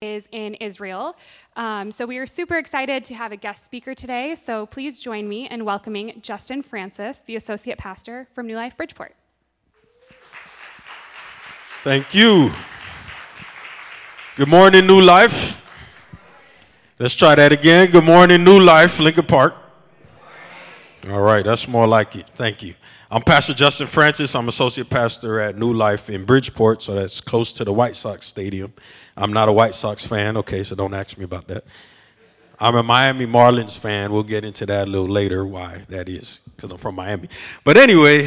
is in Israel. Um, so we are super excited to have a guest speaker today. So please join me in welcoming Justin Francis, the associate pastor from New Life Bridgeport. Thank you. Good morning, New Life. Let's try that again. Good morning, New Life, Lincoln Park. All right, that's more like it. Thank you. I'm Pastor Justin Francis. I'm associate pastor at New Life in Bridgeport, so that's close to the White Sox Stadium. I'm not a White Sox fan, okay, so don't ask me about that. I'm a Miami Marlins fan. We'll get into that a little later, why that is, because I'm from Miami. But anyway,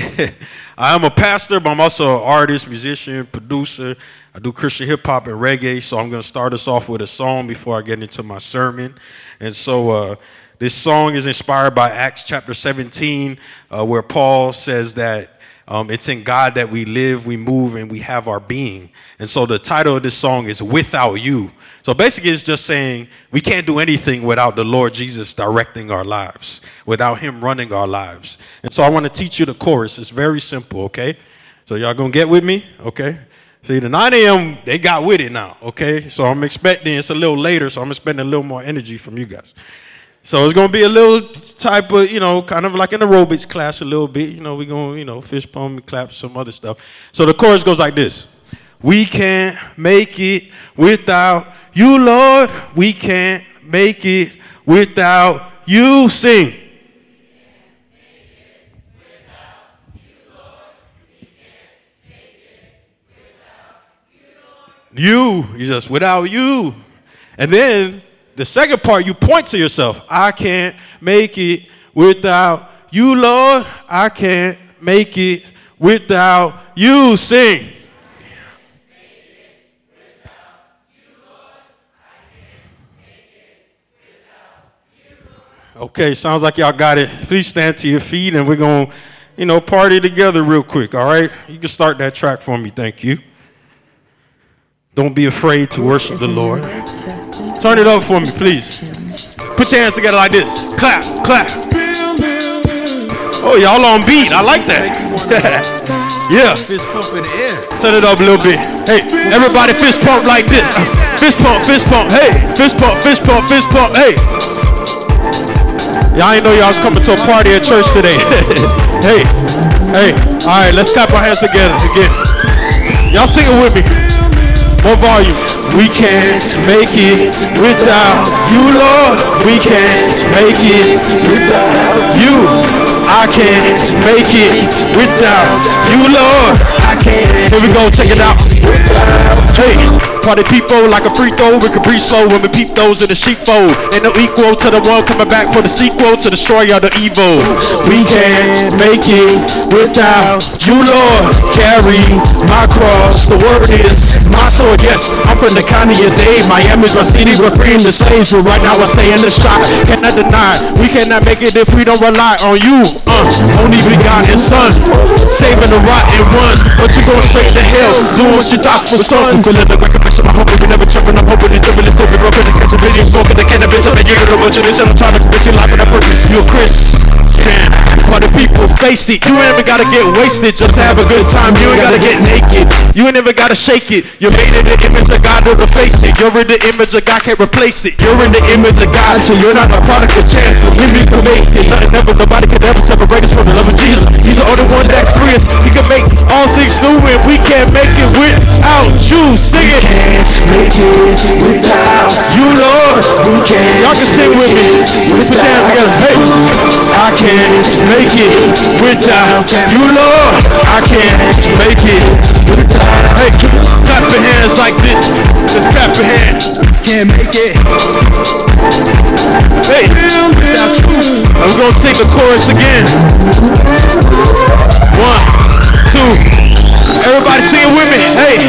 I am a pastor, but I'm also an artist, musician, producer. I do Christian hip hop and reggae, so I'm going to start us off with a song before I get into my sermon. And so uh, this song is inspired by Acts chapter 17, uh, where Paul says that um, it's in God that we live, we move, and we have our being. And so the title of this song is Without You. So basically, it's just saying we can't do anything without the Lord Jesus directing our lives, without Him running our lives. And so I want to teach you the chorus. It's very simple, okay? So y'all gonna get with me, okay? See, the 9 a.m., they got with it now, okay? So I'm expecting it's a little later, so I'm expecting a little more energy from you guys. So it's gonna be a little type of, you know, kind of like an aerobics class a little bit. You know, we're gonna, you know, fist pump, clap, some other stuff. So the chorus goes like this. We can't make it without you, Lord. We can't make it without you. Sing. You, you just without you. And then the second part, you point to yourself. I can't make it without you, Lord. I can't make it without you. Sing. Okay, sounds like y'all got it. Please stand to your feet and we're going to, you know, party together real quick, all right? You can start that track for me. Thank you. Don't be afraid to worship the Lord. Turn it up for me, please. Put your hands together like this. Clap, clap. Oh, y'all on beat. I like that. yeah. Fist pump in the air. Turn it up a little bit. Hey, everybody fist pump like this. Fist pump, fist pump. Hey, fist pump, fist pump, fist pump. Hey. Y'all ain't know y'all was coming to a party at church today. hey, hey. All right, let's clap our hands together again. Y'all sing it with me. More volume. We can't make it without you, Lord. We can't make it without you. I can't make it without you, Lord. I can't. Here we go, check it out. Hey, party people like a free throw. Can breathe slow when we peep those in the sheepfold. Ain't no equal to the one coming back for the sequel to destroy all the evil. We can't make it without you, Lord. Carry my cross. The word is my sword. Yes, I'm from the county of Dade. Miami's my city. We're freeing the slaves, but right now I stay in the shop. Cannot deny. We cannot make it if we don't rely on you. Uh, only begotten son, saving the rotten ones. But you going straight to hell. Doing what you thought was son. Feeling the recognition. I'm hoping we never tripping. I'm hoping it's tripping. It's tripping. Broken the catch a video. Smoking the cannabis. I'm a bunch of this. And I'm trying to convince you life on a purpose. You a But the people face it. You ain't even gotta get wasted just to have a good time. You ain't gotta get naked. You ain't even gotta shake it. You're made in the image of God to replace it. You're in the image of God, can't replace it. You're in the image of God, so you're not a product of chance. Him you can make it. Nothing ever, nobody can ever separate us from the love of Jesus. He's the only one that free us. He can make all things new, and we can't make it without you. Sing it. Can't make it without You, Lord. We can't Y'all can sing with me. Let's put your hands together. Hey. I can't make it without you, Lord. I can't make it without. Hey, clap your hands like this. Just clap your hands. Can't make it. Hey, without you. We're gonna sing the chorus again. One, two. Everybody sing it with me. Hey,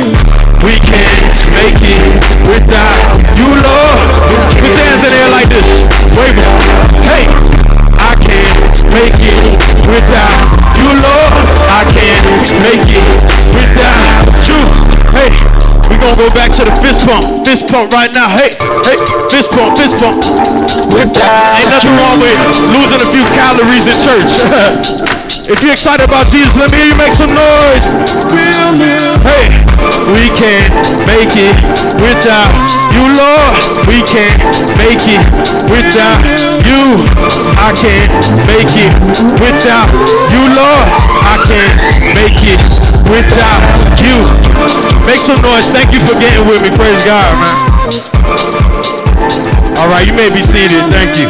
we can't make it without you, Lord. Put your hands in the air like this. Wave it. Hey, make it without you. Hey, we gonna go back to the fist pump. Fist pump right now. Hey, hey, fist pump, fist pump. without Ain't nothing wrong with losing a few calories in church. if you're excited about Jesus, let me hear you make some noise. Hey, we can't make it without you, Lord. We can't make it without you. I can't make it without you, Lord. I can't make it without you. Make some noise. Thank you for getting with me. Praise God, man. All right, you may be seated. Thank you.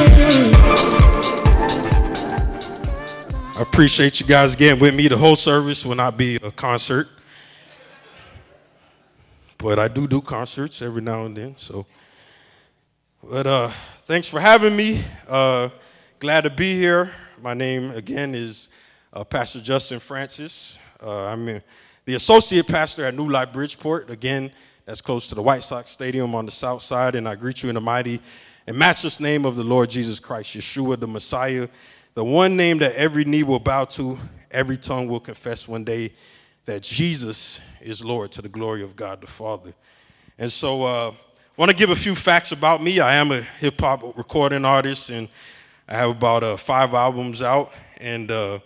I appreciate you guys getting with me. The whole service will not be a concert, but I do do concerts every now and then. So, but uh, thanks for having me. Uh, glad to be here. My name again is uh, Pastor Justin Francis. Uh, I'm the associate pastor at New Life Bridgeport. Again, that's close to the White Sox Stadium on the south side. And I greet you in the mighty and matchless name of the Lord Jesus Christ, Yeshua, the Messiah, the one name that every knee will bow to, every tongue will confess one day that Jesus is Lord to the glory of God the Father. And so, I uh, want to give a few facts about me. I am a hip hop recording artist, and I have about uh, five albums out. And uh,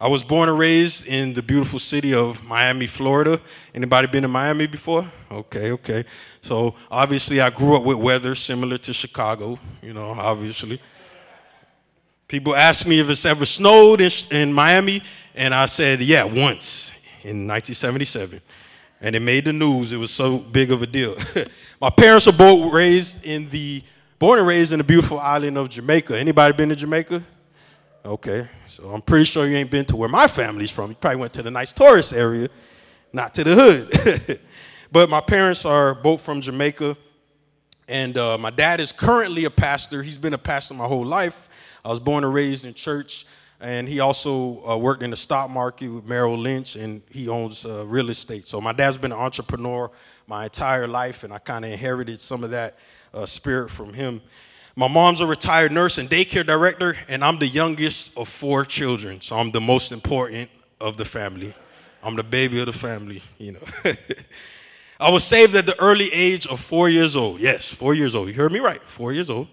I was born and raised in the beautiful city of Miami, Florida. Anybody been to Miami before? Okay, okay. So obviously, I grew up with weather similar to Chicago. You know, obviously. People ask me if it's ever snowed in, in Miami, and I said, yeah, once in 1977. And it made the news. It was so big of a deal. My parents are both raised in the, born and raised in the beautiful island of Jamaica. Anybody been to Jamaica? Okay, so I'm pretty sure you ain't been to where my family's from. You probably went to the nice tourist area, not to the hood. but my parents are both from Jamaica, and uh, my dad is currently a pastor. He's been a pastor my whole life. I was born and raised in church, and he also uh, worked in the stock market with Merrill Lynch, and he owns uh, real estate. So my dad's been an entrepreneur my entire life, and I kind of inherited some of that uh, spirit from him. My mom's a retired nurse and daycare director, and I'm the youngest of four children, so I'm the most important of the family. I'm the baby of the family, you know. I was saved at the early age of four years old. Yes, four years old. You heard me right, four years old.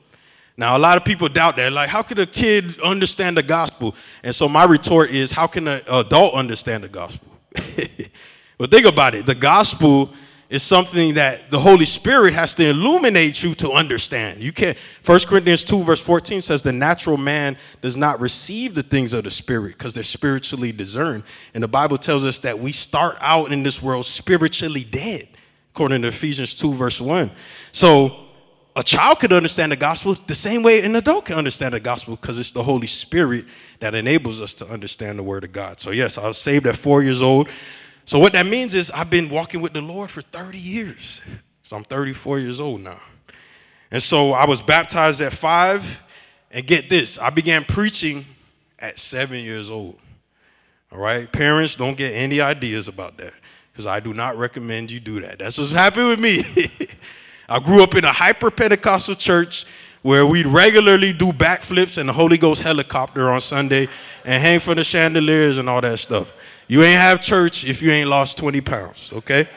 Now, a lot of people doubt that. Like, how could a kid understand the gospel? And so my retort is, how can an adult understand the gospel? but think about it. The gospel is something that the Holy Spirit has to illuminate you to understand. You can't 1 Corinthians 2 verse 14 says the natural man does not receive the things of the spirit because they're spiritually discerned. And the Bible tells us that we start out in this world spiritually dead, according to Ephesians 2 verse 1. So a child could understand the gospel the same way an adult can understand the gospel because it's the Holy Spirit that enables us to understand the word of God. So yes, I was saved at 4 years old. So what that means is I've been walking with the Lord for 30 years. So I'm 34 years old now. And so I was baptized at five, and get this, I began preaching at seven years old. All right, parents, don't get any ideas about that because I do not recommend you do that. That's what's happened with me. I grew up in a hyper Pentecostal church where we'd regularly do backflips and the Holy Ghost helicopter on Sunday and hang from the chandeliers and all that stuff. You ain't have church if you ain't lost 20 pounds, okay?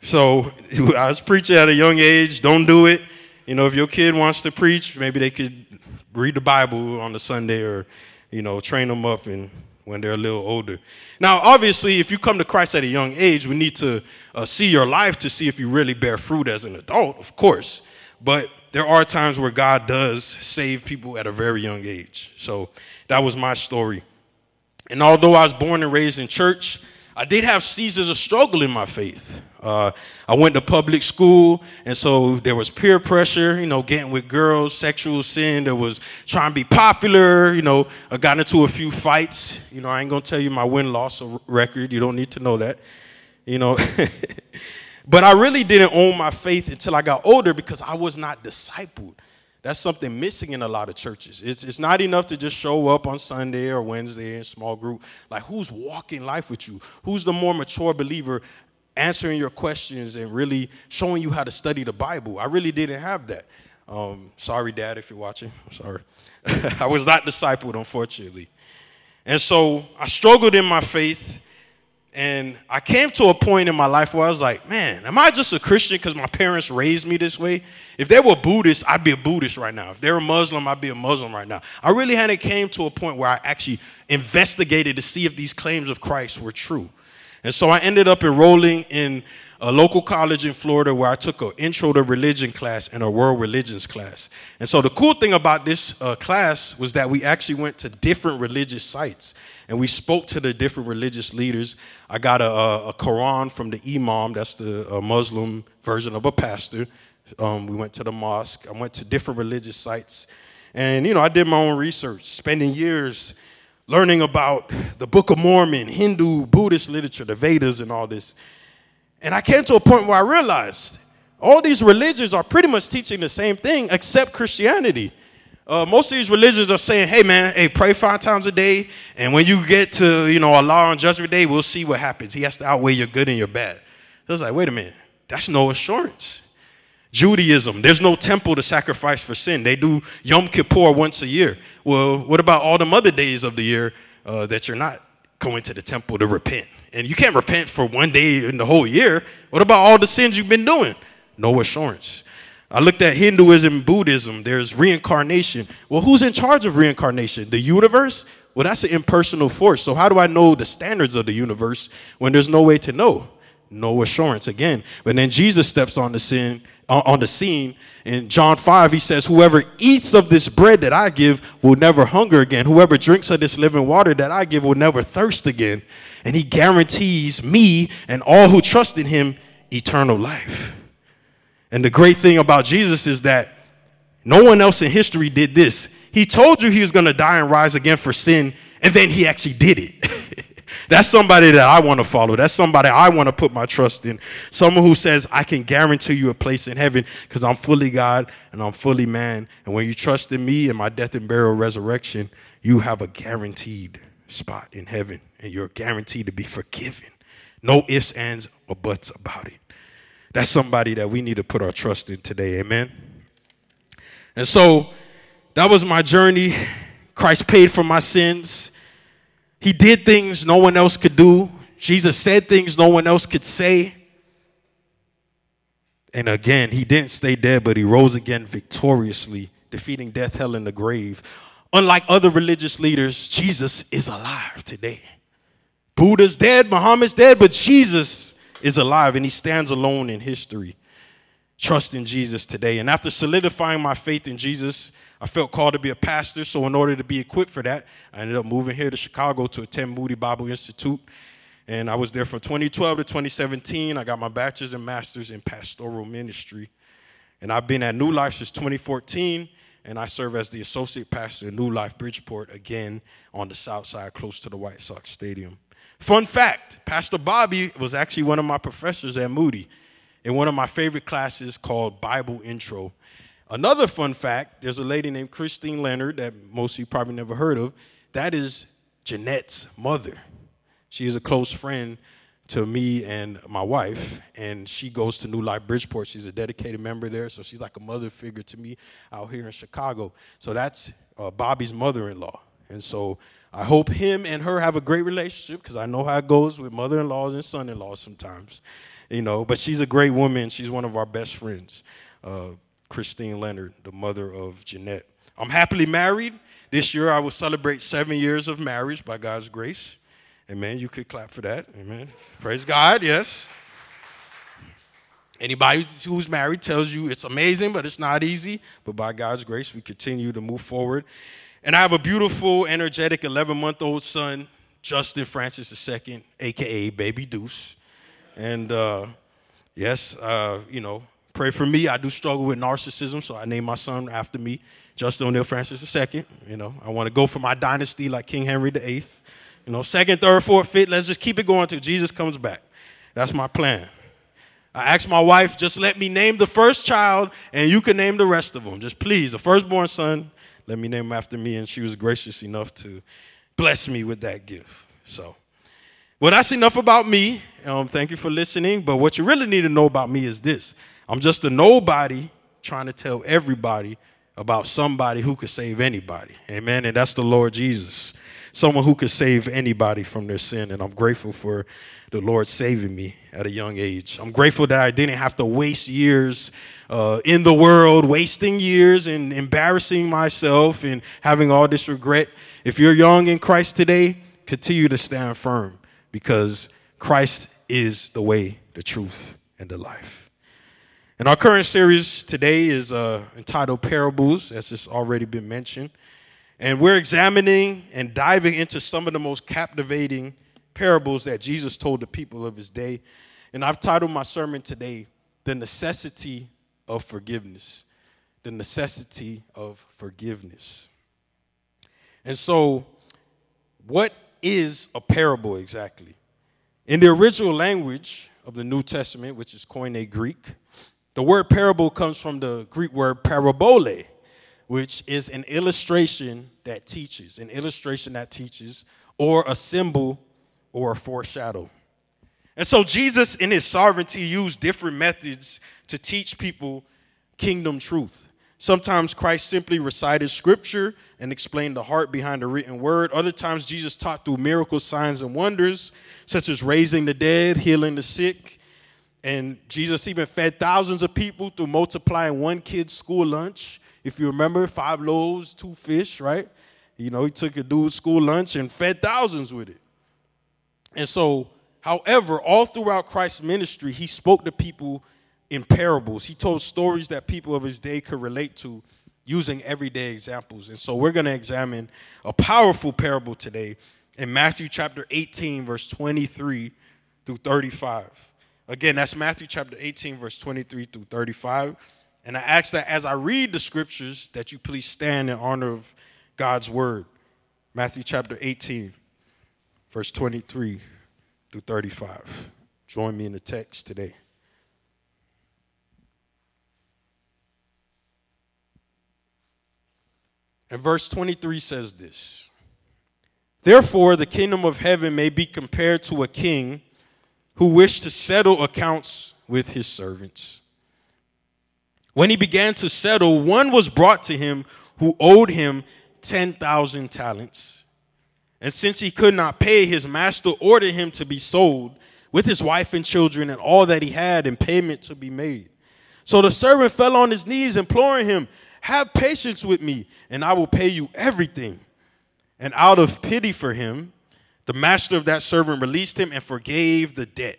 So I was preaching at a young age. Don't do it. You know, if your kid wants to preach, maybe they could read the Bible on the Sunday or, you know, train them up and when they're a little older. Now, obviously, if you come to Christ at a young age, we need to uh, see your life to see if you really bear fruit as an adult, of course. But there are times where God does save people at a very young age. So that was my story. And although I was born and raised in church, I did have seasons of struggle in my faith. Uh, I went to public school, and so there was peer pressure, you know, getting with girls, sexual sin. There was trying to be popular, you know. I got into a few fights. You know, I ain't gonna tell you my win loss record. You don't need to know that, you know. but I really didn't own my faith until I got older because I was not discipled. That's something missing in a lot of churches. It's, it's not enough to just show up on Sunday or Wednesday in small group. Like, who's walking life with you? Who's the more mature believer answering your questions and really showing you how to study the Bible? I really didn't have that. Um, sorry, Dad, if you're watching. I'm sorry. I was not discipled, unfortunately. And so I struggled in my faith and I came to a point in my life where I was like, man, am I just a Christian because my parents raised me this way? If they were Buddhist, I'd be a Buddhist right now. If they were Muslim, I'd be a Muslim right now. I really hadn't came to a point where I actually investigated to see if these claims of Christ were true. And so I ended up enrolling in a local college in Florida where I took an intro to religion class and a world religions class. And so the cool thing about this uh, class was that we actually went to different religious sites and we spoke to the different religious leaders. I got a, a Quran from the Imam, that's the Muslim version of a pastor. Um, we went to the mosque. I went to different religious sites. And, you know, I did my own research, spending years learning about the Book of Mormon, Hindu, Buddhist literature, the Vedas, and all this. And I came to a point where I realized all these religions are pretty much teaching the same thing except Christianity. Uh, most of these religions are saying, hey man, hey, pray five times a day, and when you get to, you know, Allah on judgment day, we'll see what happens. He has to outweigh your good and your bad. So I was like, wait a minute, that's no assurance. Judaism, there's no temple to sacrifice for sin. They do Yom Kippur once a year. Well, what about all the other days of the year uh, that you're not going to the temple to repent? And you can't repent for one day in the whole year. What about all the sins you've been doing? No assurance. I looked at Hinduism Buddhism. There's reincarnation. Well, who's in charge of reincarnation? The universe? Well, that's an impersonal force. So, how do I know the standards of the universe when there's no way to know? No assurance again. But then Jesus steps on the scene, on the scene in John 5. He says, Whoever eats of this bread that I give will never hunger again. Whoever drinks of this living water that I give will never thirst again. And he guarantees me and all who trust in him eternal life. And the great thing about Jesus is that no one else in history did this. He told you he was going to die and rise again for sin, and then he actually did it. That's somebody that I want to follow. That's somebody I want to put my trust in. Someone who says, I can guarantee you a place in heaven because I'm fully God and I'm fully man. And when you trust in me and my death and burial resurrection, you have a guaranteed spot in heaven and you're guaranteed to be forgiven. No ifs, ands, or buts about it. That's somebody that we need to put our trust in today. Amen. And so that was my journey. Christ paid for my sins. He did things no one else could do. Jesus said things no one else could say. And again, he didn't stay dead, but he rose again victoriously, defeating death, hell, and the grave. Unlike other religious leaders, Jesus is alive today. Buddha's dead, Muhammad's dead, but Jesus is alive and he stands alone in history. Trust in Jesus today. And after solidifying my faith in Jesus, I felt called to be a pastor, so in order to be equipped for that, I ended up moving here to Chicago to attend Moody Bible Institute. And I was there from 2012 to 2017. I got my bachelor's and master's in pastoral ministry. And I've been at New Life since 2014, and I serve as the associate pastor at New Life Bridgeport, again on the south side, close to the White Sox Stadium. Fun fact Pastor Bobby was actually one of my professors at Moody in one of my favorite classes called Bible Intro. Another fun fact there's a lady named Christine Leonard that most of you probably never heard of. That is Jeanette's mother. She is a close friend to me and my wife, and she goes to New Life Bridgeport. She's a dedicated member there, so she's like a mother figure to me out here in Chicago. So that's uh, Bobby's mother in law. And so I hope him and her have a great relationship because I know how it goes with mother in laws and son in laws sometimes, you know. But she's a great woman. She's one of our best friends. Uh, Christine Leonard, the mother of Jeanette. I'm happily married. This year I will celebrate seven years of marriage by God's grace. Amen. You could clap for that. Amen. Praise God. Yes. Anybody who's married tells you it's amazing, but it's not easy. But by God's grace, we continue to move forward. And I have a beautiful, energetic 11 month old son, Justin Francis II, AKA Baby Deuce. And uh, yes, uh, you know, Pray for me. I do struggle with narcissism, so I named my son after me, Justin O'Neill Francis II. You know, I want to go for my dynasty like King Henry VIII. You know, second, third, fourth, fifth. Let's just keep it going until Jesus comes back. That's my plan. I asked my wife, just let me name the first child, and you can name the rest of them. Just please, the firstborn son, let me name him after me. And she was gracious enough to bless me with that gift. So, well, that's enough about me. Um, thank you for listening. But what you really need to know about me is this I'm just a nobody trying to tell everybody about somebody who could save anybody. Amen. And that's the Lord Jesus. Someone who could save anybody from their sin. And I'm grateful for the Lord saving me at a young age. I'm grateful that I didn't have to waste years uh, in the world, wasting years and embarrassing myself and having all this regret. If you're young in Christ today, continue to stand firm because Christ is the way, the truth, and the life. And our current series today is uh, entitled Parables, as it's already been mentioned. And we're examining and diving into some of the most captivating parables that Jesus told the people of his day. And I've titled my sermon today, The Necessity of Forgiveness. The Necessity of Forgiveness. And so, what is a parable exactly? In the original language of the New Testament, which is Koine Greek, the word parable comes from the Greek word parabole, which is an illustration that teaches, an illustration that teaches, or a symbol or a foreshadow. And so Jesus, in his sovereignty, used different methods to teach people kingdom truth. Sometimes Christ simply recited scripture and explained the heart behind the written word. Other times, Jesus taught through miracles, signs and wonders, such as raising the dead, healing the sick. And Jesus even fed thousands of people through multiplying one kid's school lunch. If you remember, five loaves, two fish, right? You know, he took a dude's school lunch and fed thousands with it. And so, however, all throughout Christ's ministry, he spoke to people in parables. He told stories that people of his day could relate to using everyday examples. And so we're going to examine a powerful parable today in Matthew chapter 18, verse 23 through 35. Again, that's Matthew chapter 18, verse 23 through 35. And I ask that as I read the scriptures, that you please stand in honor of God's word. Matthew chapter 18, verse 23 through 35. Join me in the text today. And verse 23 says this Therefore, the kingdom of heaven may be compared to a king who wished to settle accounts with his servants. When he began to settle, one was brought to him who owed him 10,000 talents. And since he could not pay, his master ordered him to be sold with his wife and children and all that he had, and payment to be made. So the servant fell on his knees, imploring him, have patience with me, and I will pay you everything. And out of pity for him, the master of that servant released him and forgave the debt.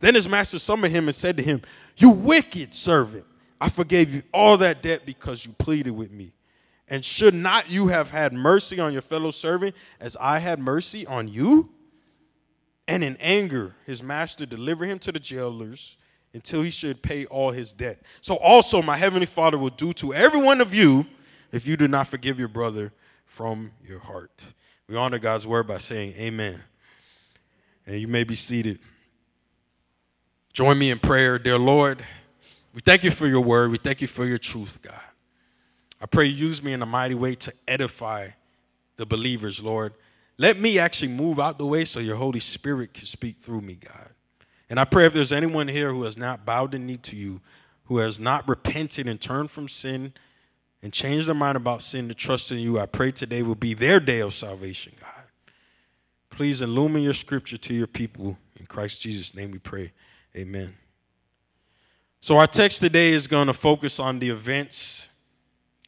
Then his master summoned him and said to him, You wicked servant, I forgave you all that debt because you pleaded with me. And should not you have had mercy on your fellow servant as I had mercy on you? And in anger, his master delivered him to the jailers until he should pay all his debt. So also my heavenly Father will do to every one of you if you do not forgive your brother from your heart. We honor God's word by saying amen. And you may be seated. Join me in prayer, dear Lord. We thank you for your word. We thank you for your truth, God. I pray you use me in a mighty way to edify the believers, Lord. Let me actually move out the way so your Holy Spirit can speak through me, God. And I pray if there's anyone here who has not bowed the knee to you, who has not repented and turned from sin and changed their mind about sin to trust in you, I pray today will be their day of salvation, God. Please illumine your scripture to your people. In Christ Jesus' name we pray. Amen. So, our text today is going to focus on the events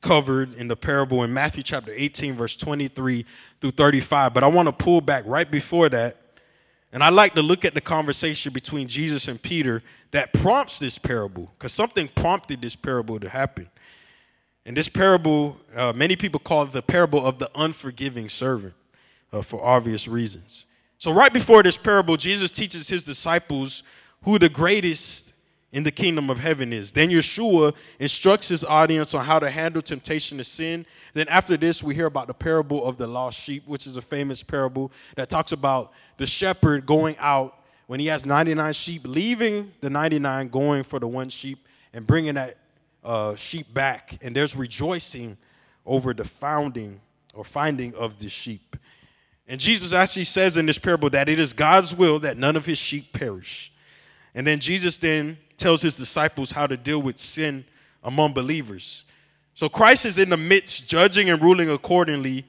covered in the parable in Matthew chapter 18, verse 23 through 35. But I want to pull back right before that and I like to look at the conversation between Jesus and Peter that prompts this parable, because something prompted this parable to happen. And this parable, uh, many people call it the parable of the unforgiving servant uh, for obvious reasons. So, right before this parable, Jesus teaches his disciples who the greatest in the kingdom of heaven is. Then Yeshua instructs his audience on how to handle temptation to sin. Then after this, we hear about the parable of the lost sheep, which is a famous parable that talks about the shepherd going out when he has 99 sheep, leaving the 99, going for the one sheep, and bringing that uh, sheep back. And there's rejoicing over the founding or finding of the sheep. And Jesus actually says in this parable that it is God's will that none of his sheep perish. And then Jesus then tells his disciples how to deal with sin among believers. So Christ is in the midst, judging and ruling accordingly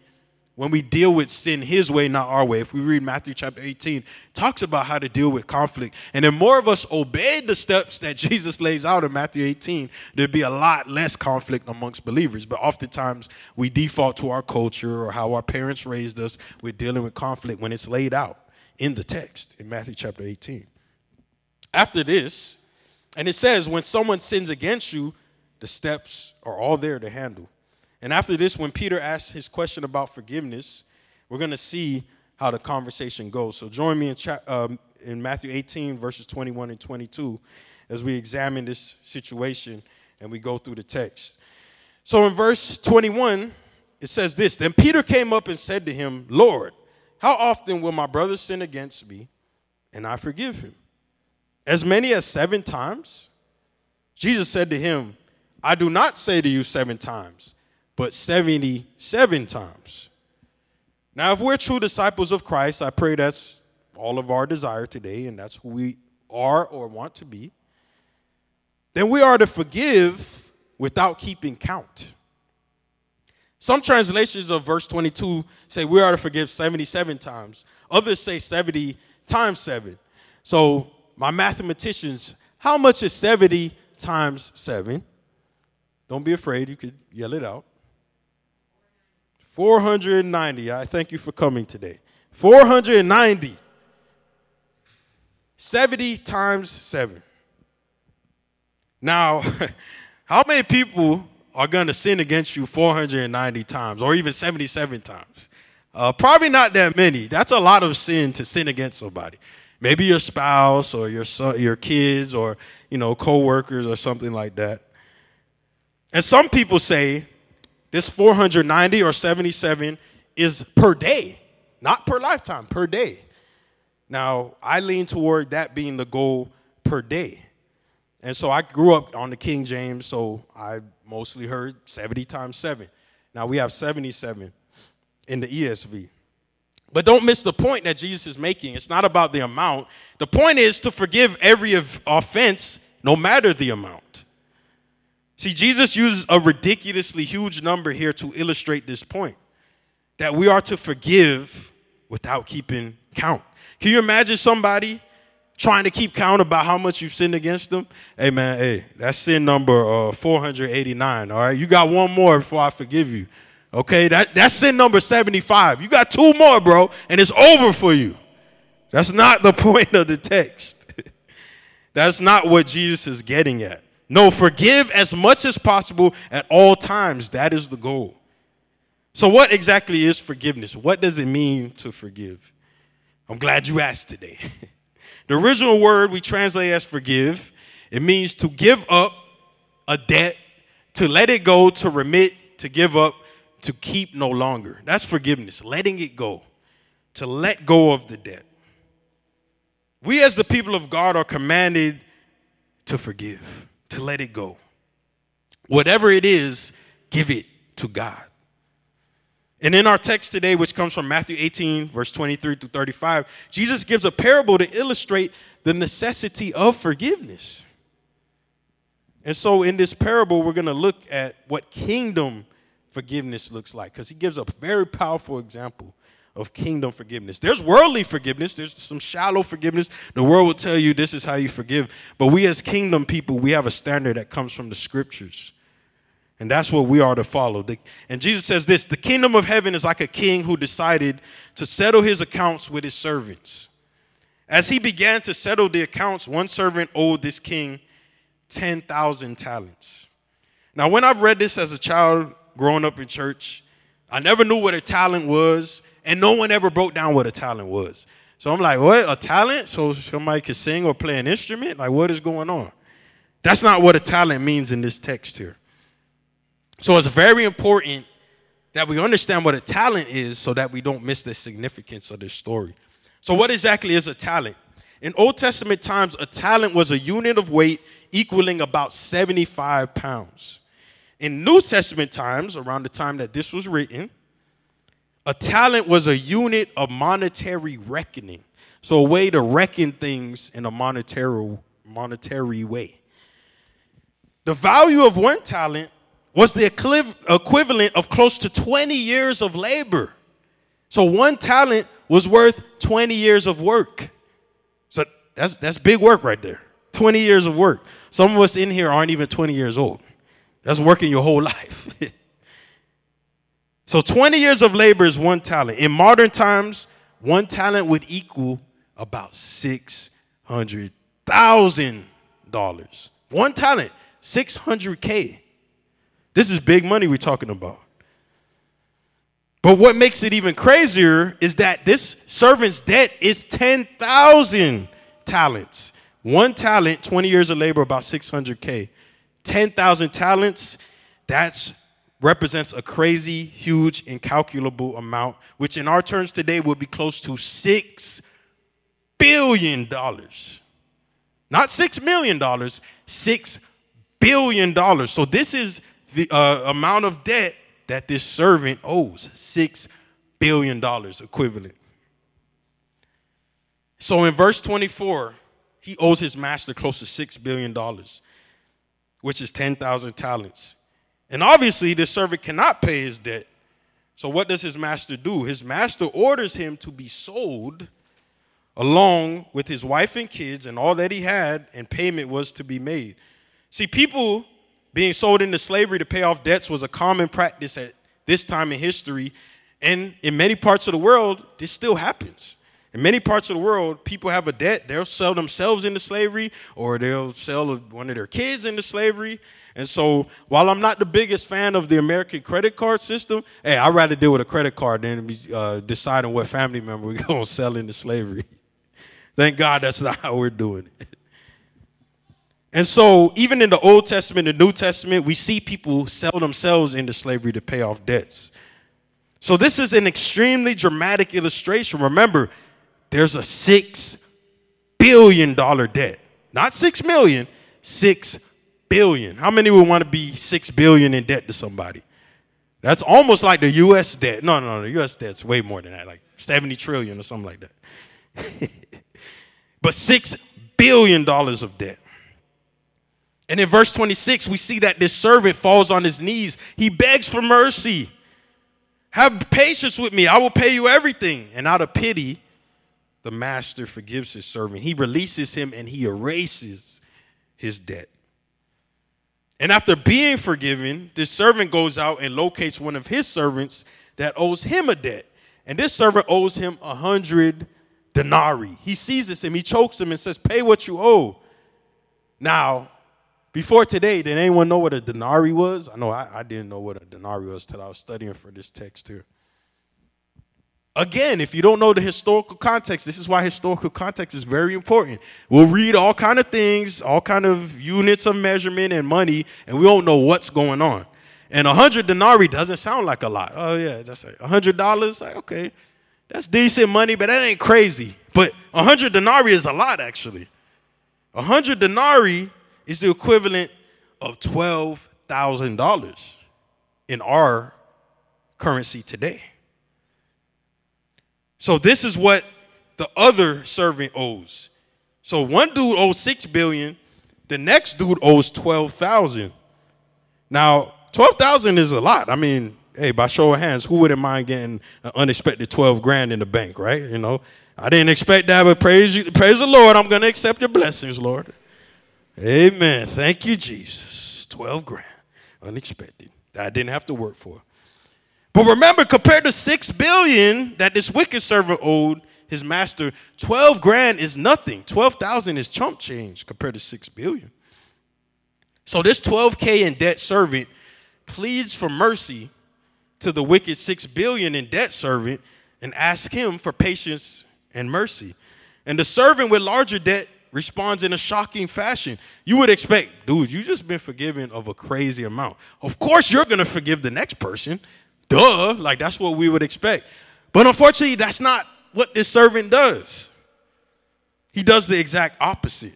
when we deal with sin his way, not our way. If we read Matthew chapter 18, talks about how to deal with conflict. And if more of us obeyed the steps that Jesus lays out in Matthew 18, there'd be a lot less conflict amongst believers. But oftentimes we default to our culture or how our parents raised us with dealing with conflict when it's laid out in the text in Matthew chapter 18. After this, and it says, when someone sins against you, the steps are all there to handle. And after this, when Peter asks his question about forgiveness, we're going to see how the conversation goes. So join me in, cha- um, in Matthew 18, verses 21 and 22, as we examine this situation and we go through the text. So in verse 21, it says this Then Peter came up and said to him, Lord, how often will my brother sin against me and I forgive him? As many as seven times? Jesus said to him, I do not say to you seven times but 77 times. Now, if we're true disciples of Christ, I pray that's all of our desire today, and that's who we are or want to be, then we are to forgive without keeping count. Some translations of verse 22 say we are to forgive 77 times. Others say 70 times 7. So, my mathematicians, how much is 70 times 7? Don't be afraid, you could yell it out. 490. I thank you for coming today. 490. 70 times 7. Now, how many people are going to sin against you 490 times or even 77 times? Uh, probably not that many. That's a lot of sin to sin against somebody. Maybe your spouse or your son, your kids or you know coworkers or something like that. And some people say this 490 or 77 is per day, not per lifetime, per day. Now, I lean toward that being the goal per day. And so I grew up on the King James, so I mostly heard 70 times 7. Now we have 77 in the ESV. But don't miss the point that Jesus is making. It's not about the amount. The point is to forgive every offense, no matter the amount. See, Jesus uses a ridiculously huge number here to illustrate this point that we are to forgive without keeping count. Can you imagine somebody trying to keep count about how much you've sinned against them? Hey, man, hey, that's sin number uh, 489, all right? You got one more before I forgive you. Okay, that, that's sin number 75. You got two more, bro, and it's over for you. That's not the point of the text. that's not what Jesus is getting at. No, forgive as much as possible at all times. That is the goal. So, what exactly is forgiveness? What does it mean to forgive? I'm glad you asked today. the original word we translate as forgive, it means to give up a debt, to let it go, to remit, to give up, to keep no longer. That's forgiveness, letting it go, to let go of the debt. We, as the people of God, are commanded to forgive to let it go. Whatever it is, give it to God. And in our text today, which comes from Matthew 18, verse 23 through 35, Jesus gives a parable to illustrate the necessity of forgiveness. And so, in this parable, we're going to look at what kingdom forgiveness looks like because he gives a very powerful example of kingdom forgiveness. There's worldly forgiveness, there's some shallow forgiveness. The world will tell you this is how you forgive. But we, as kingdom people, we have a standard that comes from the scriptures. And that's what we are to follow. And Jesus says this the kingdom of heaven is like a king who decided to settle his accounts with his servants. As he began to settle the accounts, one servant owed this king 10,000 talents. Now, when I've read this as a child growing up in church, I never knew what a talent was and no one ever broke down what a talent was. So I'm like, what? A talent? So somebody could sing or play an instrument? Like, what is going on? That's not what a talent means in this text here. So it's very important that we understand what a talent is so that we don't miss the significance of this story. So, what exactly is a talent? In Old Testament times, a talent was a unit of weight equaling about 75 pounds. In New Testament times, around the time that this was written, a talent was a unit of monetary reckoning. So a way to reckon things in a monetary monetary way. The value of one talent was the equiv- equivalent of close to 20 years of labor. So one talent was worth 20 years of work. So that's, that's big work right there. 20 years of work. Some of us in here aren't even 20 years old. That's working your whole life. so 20 years of labor is one talent. In modern times, one talent would equal about $600,000. One talent, 600K. This is big money we're talking about. But what makes it even crazier is that this servant's debt is 10,000 talents. One talent, 20 years of labor, about 600K. 10,000 talents, that represents a crazy, huge, incalculable amount, which in our terms today would be close to $6 billion. Not $6 million, $6 billion. So this is the uh, amount of debt that this servant owes $6 billion equivalent. So in verse 24, he owes his master close to $6 billion, which is 10,000 talents. And obviously, this servant cannot pay his debt. So what does his master do? His master orders him to be sold along with his wife and kids and all that he had, and payment was to be made. See, people being sold into slavery to pay off debts was a common practice at this time in history. And in many parts of the world, this still happens. In many parts of the world, people have a debt. They'll sell themselves into slavery or they'll sell one of their kids into slavery. And so, while I'm not the biggest fan of the American credit card system, hey, I'd rather deal with a credit card than uh, deciding what family member we're going to sell into slavery. Thank God that's not how we're doing it. And so, even in the Old Testament and New Testament, we see people sell themselves into slavery to pay off debts. So, this is an extremely dramatic illustration. Remember, there's a six billion dollar debt, not six million, six billion. How many would want to be six billion in debt to somebody? That's almost like the U.S. debt. No, no, no, the U.S. debt's way more than that, like 70 trillion or something like that. but six billion dollars of debt. And in verse 26, we see that this servant falls on his knees. He begs for mercy. Have patience with me. I will pay you everything. And out of pity, the master forgives his servant. He releases him and he erases his debt. And after being forgiven, this servant goes out and locates one of his servants that owes him a debt. And this servant owes him a hundred denarii. He seizes him, he chokes him, and says, Pay what you owe. Now, before today, did anyone know what a denarii was? I know I, I didn't know what a denarii was till I was studying for this text here. Again, if you don't know the historical context, this is why historical context is very important. We'll read all kind of things, all kind of units of measurement and money, and we don't know what's going on. And a hundred denarii doesn't sound like a lot. Oh yeah, that's hundred dollars. Like okay, that's decent money, but that ain't crazy. But a hundred denarii is a lot actually. A hundred denarii is the equivalent of $12,000 in our currency today. So this is what the other servant owes. So one dude owes 6 billion, the next dude owes 12,000. Now, 12,000 is a lot. I mean, hey, by show of hands, who wouldn't mind getting an unexpected 12 grand in the bank, right? You know, I didn't expect that, but praise you, praise the Lord. I'm going to accept your blessings, Lord. Amen. Thank you, Jesus. 12 grand. Unexpected. I didn't have to work for. But remember, compared to 6 billion that this wicked servant owed his master, 12 grand is nothing. 12,000 is chump change compared to 6 billion. So this 12K in debt servant pleads for mercy to the wicked 6 billion in debt servant and asks him for patience and mercy. And the servant with larger debt responds in a shocking fashion. You would expect, dude, you just been forgiven of a crazy amount. Of course, you're going to forgive the next person. Duh. Like, that's what we would expect. But unfortunately, that's not what this servant does. He does the exact opposite.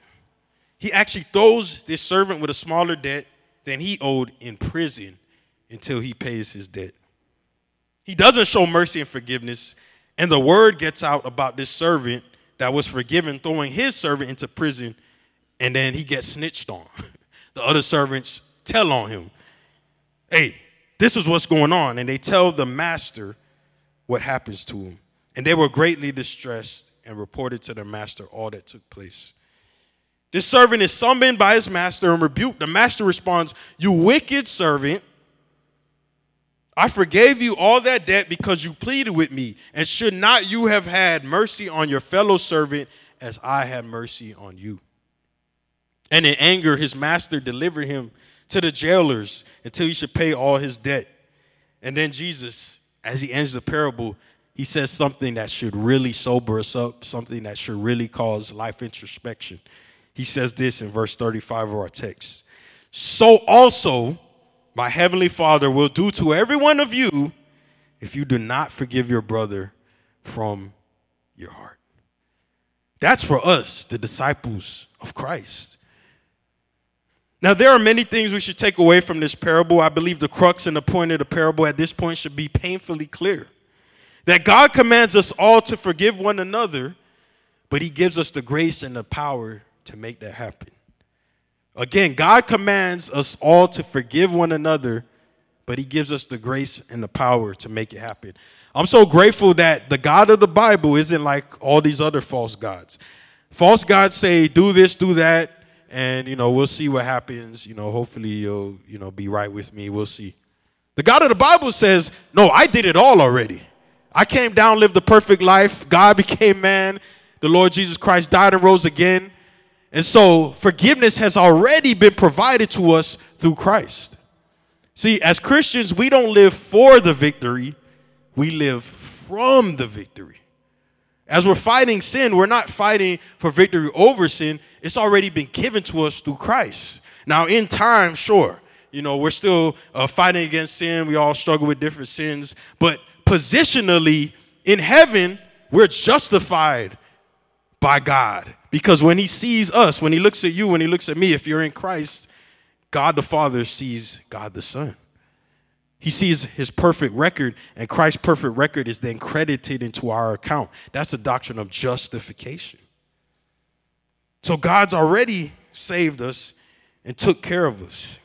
He actually throws this servant with a smaller debt than he owed in prison until he pays his debt. He doesn't show mercy and forgiveness, and the word gets out about this servant that was forgiven, throwing his servant into prison, and then he gets snitched on. the other servants tell on him. Hey, this is what's going on. And they tell the master what happens to him. And they were greatly distressed and reported to their master all that took place. This servant is summoned by his master and rebuked. The master responds, You wicked servant, I forgave you all that debt because you pleaded with me. And should not you have had mercy on your fellow servant as I had mercy on you? And in anger, his master delivered him to the jailers until he should pay all his debt. And then Jesus, as he ends the parable, he says something that should really sober us up, something that should really cause life introspection. He says this in verse 35 of our text. So also, my heavenly Father will do to every one of you if you do not forgive your brother from your heart. That's for us, the disciples of Christ. Now, there are many things we should take away from this parable. I believe the crux and the point of the parable at this point should be painfully clear that God commands us all to forgive one another, but He gives us the grace and the power to make that happen. Again, God commands us all to forgive one another, but He gives us the grace and the power to make it happen. I'm so grateful that the God of the Bible isn't like all these other false gods. False gods say, do this, do that, and you know, we'll see what happens. You know, hopefully you'll, you know, be right with me. We'll see. The God of the Bible says, No, I did it all already. I came down, lived the perfect life. God became man. The Lord Jesus Christ died and rose again. And so forgiveness has already been provided to us through Christ. See, as Christians, we don't live for the victory, we live from the victory. As we're fighting sin, we're not fighting for victory over sin. It's already been given to us through Christ. Now, in time, sure, you know, we're still uh, fighting against sin. We all struggle with different sins. But positionally, in heaven, we're justified by God. Because when he sees us, when he looks at you, when he looks at me, if you're in Christ, God the Father sees God the Son. He sees his perfect record, and Christ's perfect record is then credited into our account. That's the doctrine of justification. So God's already saved us and took care of us.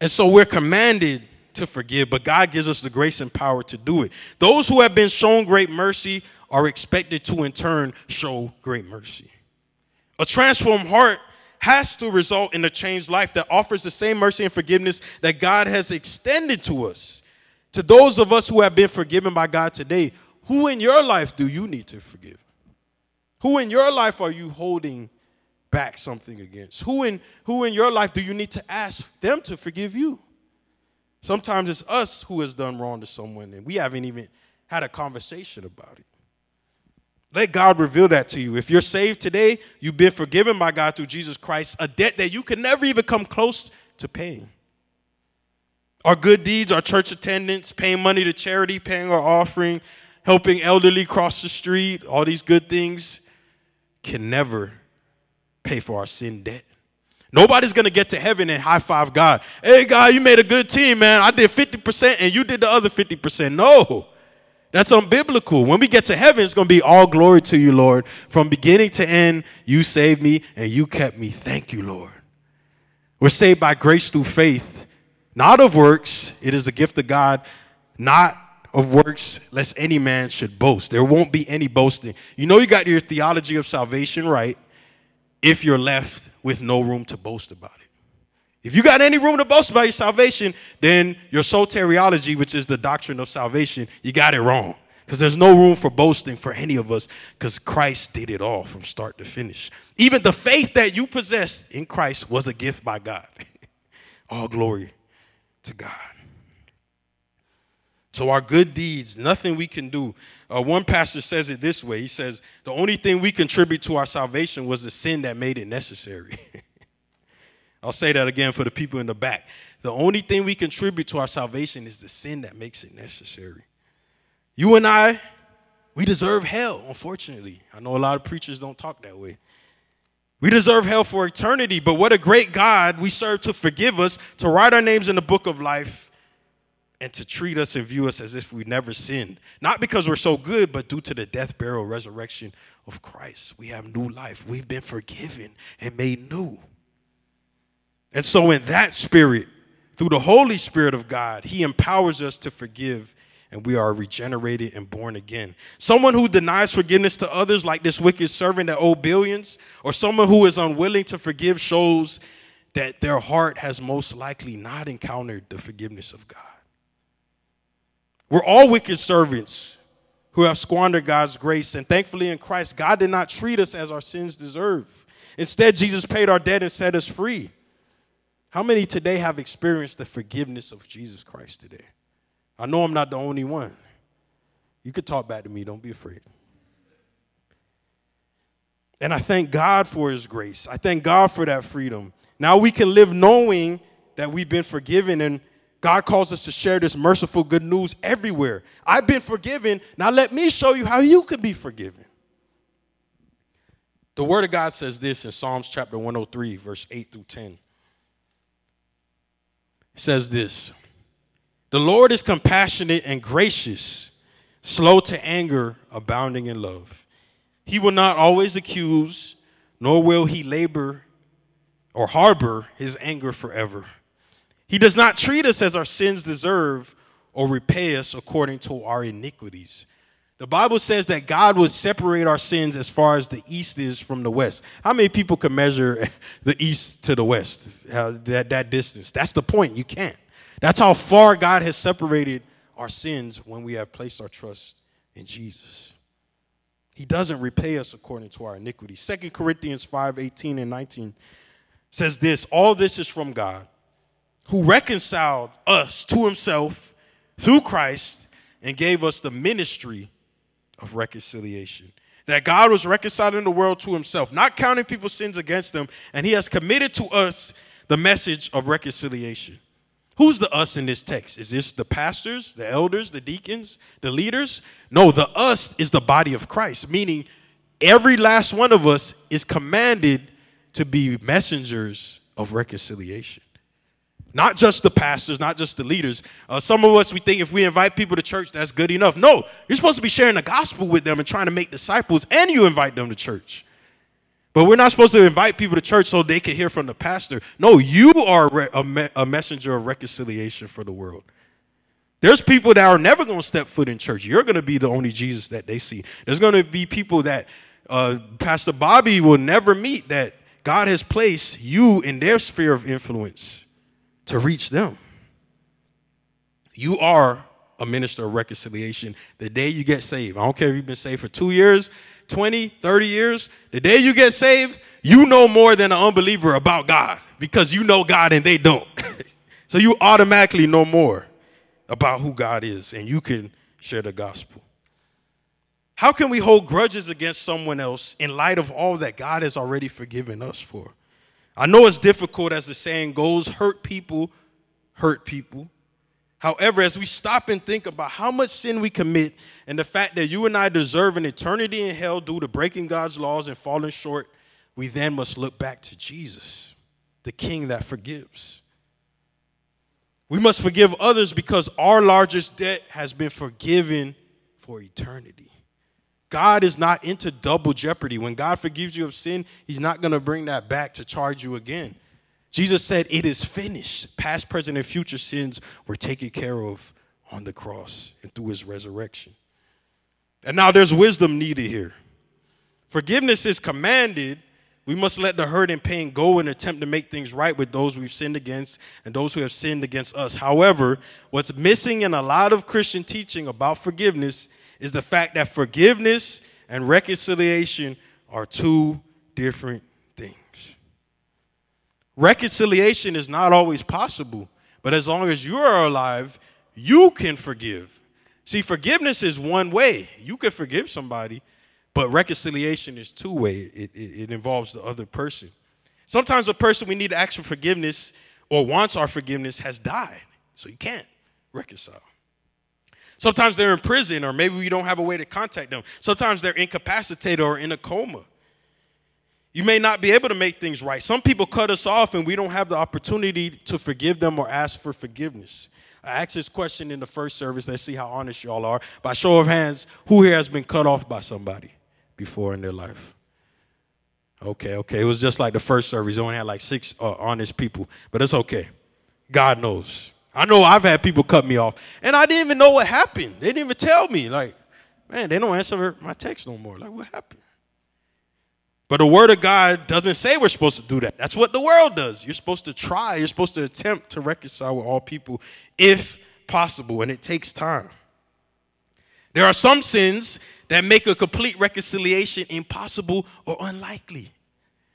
And so we're commanded to forgive, but God gives us the grace and power to do it. Those who have been shown great mercy are expected to, in turn, show great mercy. A transformed heart has to result in a changed life that offers the same mercy and forgiveness that God has extended to us. To those of us who have been forgiven by God today, who in your life do you need to forgive? Who in your life are you holding back something against? Who in, who in your life do you need to ask them to forgive you? Sometimes it's us who has done wrong to someone and we haven't even had a conversation about it. Let God reveal that to you. If you're saved today, you've been forgiven by God through Jesus Christ, a debt that you can never even come close to paying. Our good deeds, our church attendance, paying money to charity, paying our offering, helping elderly cross the street, all these good things can never pay for our sin debt. Nobody's to get to heaven and high five God. Hey, God, you made a good team, man. I did 50% and you did the other 50%. No, that's unbiblical. When we get to heaven, it's going to be all glory to you, Lord. From beginning to end, you saved me and you kept me. Thank you, Lord. We're saved by grace through faith, not of works. It is a gift of God, not of works, lest any man should boast. There won't be any boasting. You know, you got your theology of salvation right if you're left with no room to boast about it. If you got any room to boast about your salvation, then your soteriology, which is the doctrine of salvation, you got it wrong. Because there's no room for boasting for any of us, because Christ did it all from start to finish. Even the faith that you possessed in Christ was a gift by God. all glory to God. So, our good deeds, nothing we can do. Uh, one pastor says it this way He says, The only thing we contribute to our salvation was the sin that made it necessary. I'll say that again for the people in the back. The only thing we contribute to our salvation is the sin that makes it necessary. You and I, we deserve hell, unfortunately. I know a lot of preachers don't talk that way. We deserve hell for eternity, but what a great God we serve to forgive us, to write our names in the book of life, and to treat us and view us as if we never sinned. Not because we're so good, but due to the death, burial, resurrection of Christ. We have new life. We've been forgiven and made new. And so, in that spirit, through the Holy Spirit of God, He empowers us to forgive and we are regenerated and born again. Someone who denies forgiveness to others, like this wicked servant that owed billions, or someone who is unwilling to forgive, shows that their heart has most likely not encountered the forgiveness of God. We're all wicked servants who have squandered God's grace, and thankfully in Christ, God did not treat us as our sins deserve. Instead, Jesus paid our debt and set us free. How many today have experienced the forgiveness of Jesus Christ today? I know I'm not the only one. You could talk back to me, don't be afraid. And I thank God for His grace. I thank God for that freedom. Now we can live knowing that we've been forgiven, and God calls us to share this merciful good news everywhere. I've been forgiven. Now let me show you how you can be forgiven. The Word of God says this in Psalms chapter 103, verse 8 through 10. Says this the Lord is compassionate and gracious, slow to anger, abounding in love. He will not always accuse, nor will he labor or harbor his anger forever. He does not treat us as our sins deserve or repay us according to our iniquities. The Bible says that God would separate our sins as far as the east is from the west. How many people can measure the east to the west? that, that distance. That's the point. You can't. That's how far God has separated our sins when we have placed our trust in Jesus. He doesn't repay us according to our iniquities. Second Corinthians 5 18 and 19 says this All this is from God, who reconciled us to himself through Christ and gave us the ministry of reconciliation. That God was reconciling the world to himself, not counting people's sins against them, and he has committed to us the message of reconciliation. Who's the us in this text? Is this the pastors, the elders, the deacons, the leaders? No, the us is the body of Christ, meaning every last one of us is commanded to be messengers of reconciliation. Not just the pastors, not just the leaders. Uh, some of us, we think if we invite people to church, that's good enough. No, you're supposed to be sharing the gospel with them and trying to make disciples, and you invite them to church. But we're not supposed to invite people to church so they can hear from the pastor. No, you are a, me- a messenger of reconciliation for the world. There's people that are never going to step foot in church. You're going to be the only Jesus that they see. There's going to be people that uh, Pastor Bobby will never meet that God has placed you in their sphere of influence to reach them. You are a minister of reconciliation the day you get saved. I don't care if you've been saved for two years, 20, 30 years, the day you get saved, you know more than an unbeliever about God because you know God and they don't. so you automatically know more about who God is and you can share the gospel. How can we hold grudges against someone else in light of all that God has already forgiven us for? I know it's difficult, as the saying goes hurt people hurt people. However, as we stop and think about how much sin we commit and the fact that you and I deserve an eternity in hell due to breaking God's laws and falling short, we then must look back to Jesus, the King that forgives. We must forgive others because our largest debt has been forgiven for eternity. God is not into double jeopardy. When God forgives you of sin, He's not going to bring that back to charge you again. Jesus said, It is finished. Past, present, and future sins were taken care of on the cross and through his resurrection. And now there's wisdom needed here. Forgiveness is commanded. We must let the hurt and pain go and attempt to make things right with those we've sinned against and those who have sinned against us. However, what's missing in a lot of Christian teaching about forgiveness is the fact that forgiveness and reconciliation are two different things. Reconciliation is not always possible, but as long as you are alive, you can forgive. See, forgiveness is one way. You can forgive somebody, but reconciliation is two way. It, it, it, involves the other person. Sometimes the person we need to ask for forgiveness or wants our forgiveness has died, so you can't reconcile. Sometimes they're in prison, or maybe we don't have a way to contact them. Sometimes they're incapacitated or in a coma. You may not be able to make things right. Some people cut us off and we don't have the opportunity to forgive them or ask for forgiveness. I asked this question in the first service. Let's see how honest y'all are. By show of hands, who here has been cut off by somebody before in their life? Okay, okay. It was just like the first service. Only had like six uh, honest people, but it's okay. God knows. I know I've had people cut me off, and I didn't even know what happened. They didn't even tell me. Like, man, they don't answer my text no more. Like, what happened? But the word of God doesn't say we're supposed to do that. That's what the world does. You're supposed to try, you're supposed to attempt to reconcile with all people if possible, and it takes time. There are some sins that make a complete reconciliation impossible or unlikely.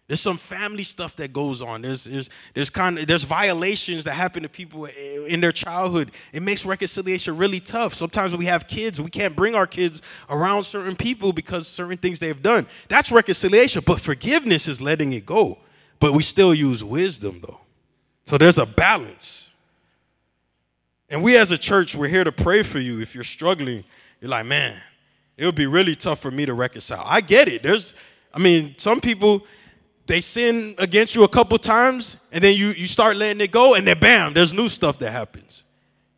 There's some family stuff that goes on. There's, there's, there's, kind of, there's violations that happen to people in their childhood. It makes reconciliation really tough. Sometimes when we have kids, we can't bring our kids around certain people because certain things they've done. That's reconciliation. But forgiveness is letting it go. But we still use wisdom, though. So there's a balance. And we as a church, we're here to pray for you if you're struggling. You're like, man, it would be really tough for me to reconcile. I get it. There's, I mean, some people they sin against you a couple times, and then you, you start letting it go, and then bam, there's new stuff that happens.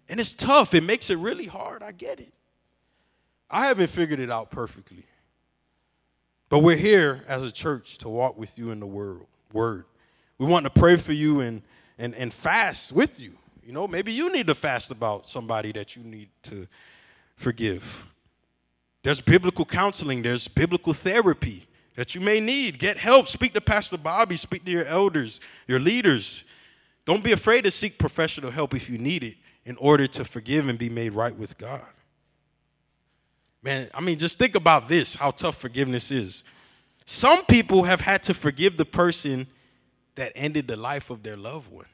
And it's tough. It makes it really hard. I get it. I haven't figured it out perfectly. But we're here as a church to walk with you in the word. word. We want to pray for you and, and, and fast with you. You know, maybe you need to fast about somebody that you need to forgive. There's biblical counseling, there's biblical therapy that you may need. Get help. Speak to Pastor Bobby, speak to your elders, your leaders. Don't be afraid to seek professional help if you need it in order to forgive and be made right with God. Man, I mean, just think about this how tough forgiveness is. Some people have had to forgive the person that ended the life of their loved one.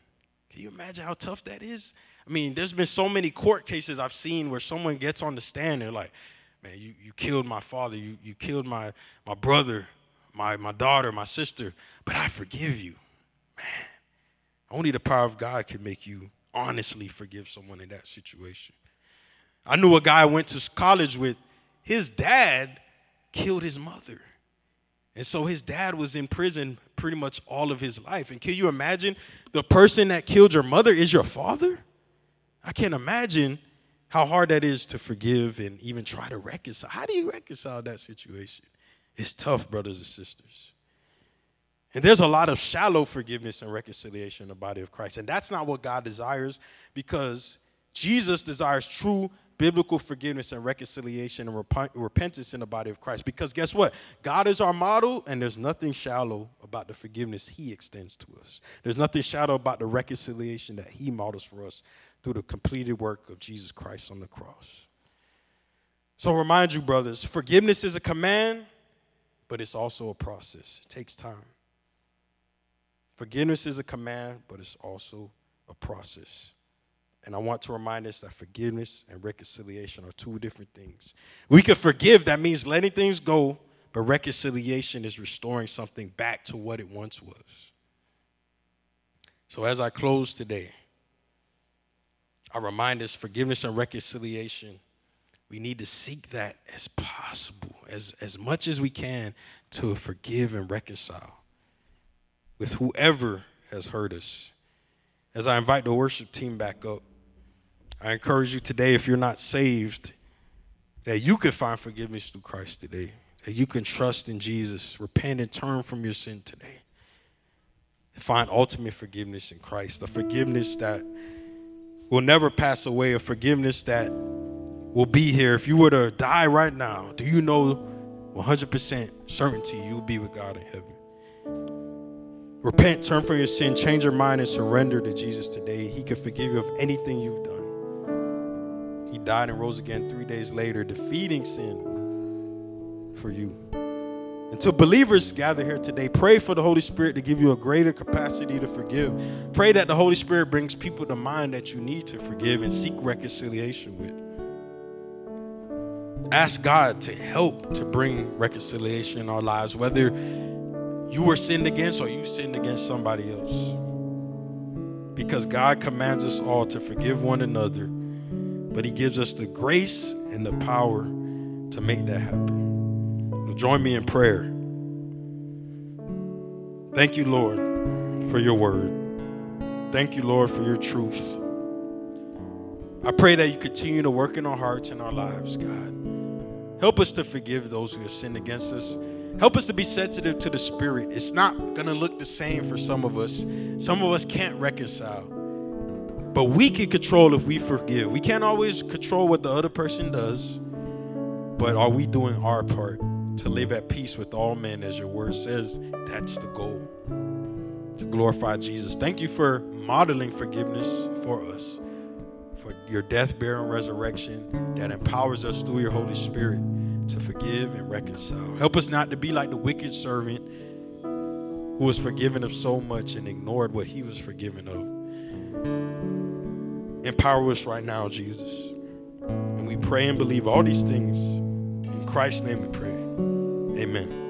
Can you imagine how tough that is? I mean, there's been so many court cases I've seen where someone gets on the stand, and they're like, man, you, you killed my father, you, you killed my, my brother, my, my daughter, my sister, but I forgive you. Man, only the power of God can make you honestly forgive someone in that situation. I knew a guy I went to college with, his dad killed his mother. And so his dad was in prison pretty much all of his life. And can you imagine the person that killed your mother is your father? I can't imagine how hard that is to forgive and even try to reconcile. How do you reconcile that situation? It's tough, brothers and sisters. And there's a lot of shallow forgiveness and reconciliation in the body of Christ. And that's not what God desires because Jesus desires true biblical forgiveness and reconciliation and rep- repentance in the body of Christ. Because guess what? God is our model, and there's nothing shallow about the forgiveness He extends to us. There's nothing shallow about the reconciliation that He models for us through the completed work of Jesus Christ on the cross. So, remind you, brothers, forgiveness is a command, but it's also a process. It takes time. Forgiveness is a command, but it's also a process. And I want to remind us that forgiveness and reconciliation are two different things. We can forgive, that means letting things go, but reconciliation is restoring something back to what it once was. So, as I close today, I remind us forgiveness and reconciliation. We need to seek that as possible, as, as much as we can, to forgive and reconcile with whoever has hurt us. As I invite the worship team back up, I encourage you today, if you're not saved, that you can find forgiveness through Christ today, that you can trust in Jesus, repent and turn from your sin today. Find ultimate forgiveness in Christ, the forgiveness that will never pass away, a forgiveness that will be here. If you were to die right now, do you know 100% certainty you will be with God in heaven? Repent, turn from your sin, change your mind, and surrender to Jesus today. He can forgive you of anything you've done. He died and rose again three days later, defeating sin for you. Until believers gather here today, pray for the Holy Spirit to give you a greater capacity to forgive. Pray that the Holy Spirit brings people to mind that you need to forgive and seek reconciliation with. Ask God to help to bring reconciliation in our lives, whether you were sinned against or you sinned against somebody else. Because God commands us all to forgive one another, but He gives us the grace and the power to make that happen. Join me in prayer. Thank you, Lord, for your word. Thank you, Lord, for your truth. I pray that you continue to work in our hearts and our lives, God. Help us to forgive those who have sinned against us. Help us to be sensitive to the Spirit. It's not going to look the same for some of us. Some of us can't reconcile. But we can control if we forgive. We can't always control what the other person does, but are we doing our part to live at peace with all men, as your word says? That's the goal to glorify Jesus. Thank you for modeling forgiveness for us, for your death, burial, and resurrection that empowers us through your Holy Spirit to forgive and reconcile. Help us not to be like the wicked servant who was forgiven of so much and ignored what he was forgiven of. Empower us right now, Jesus. And we pray and believe all these things. In Christ's name we pray. Amen.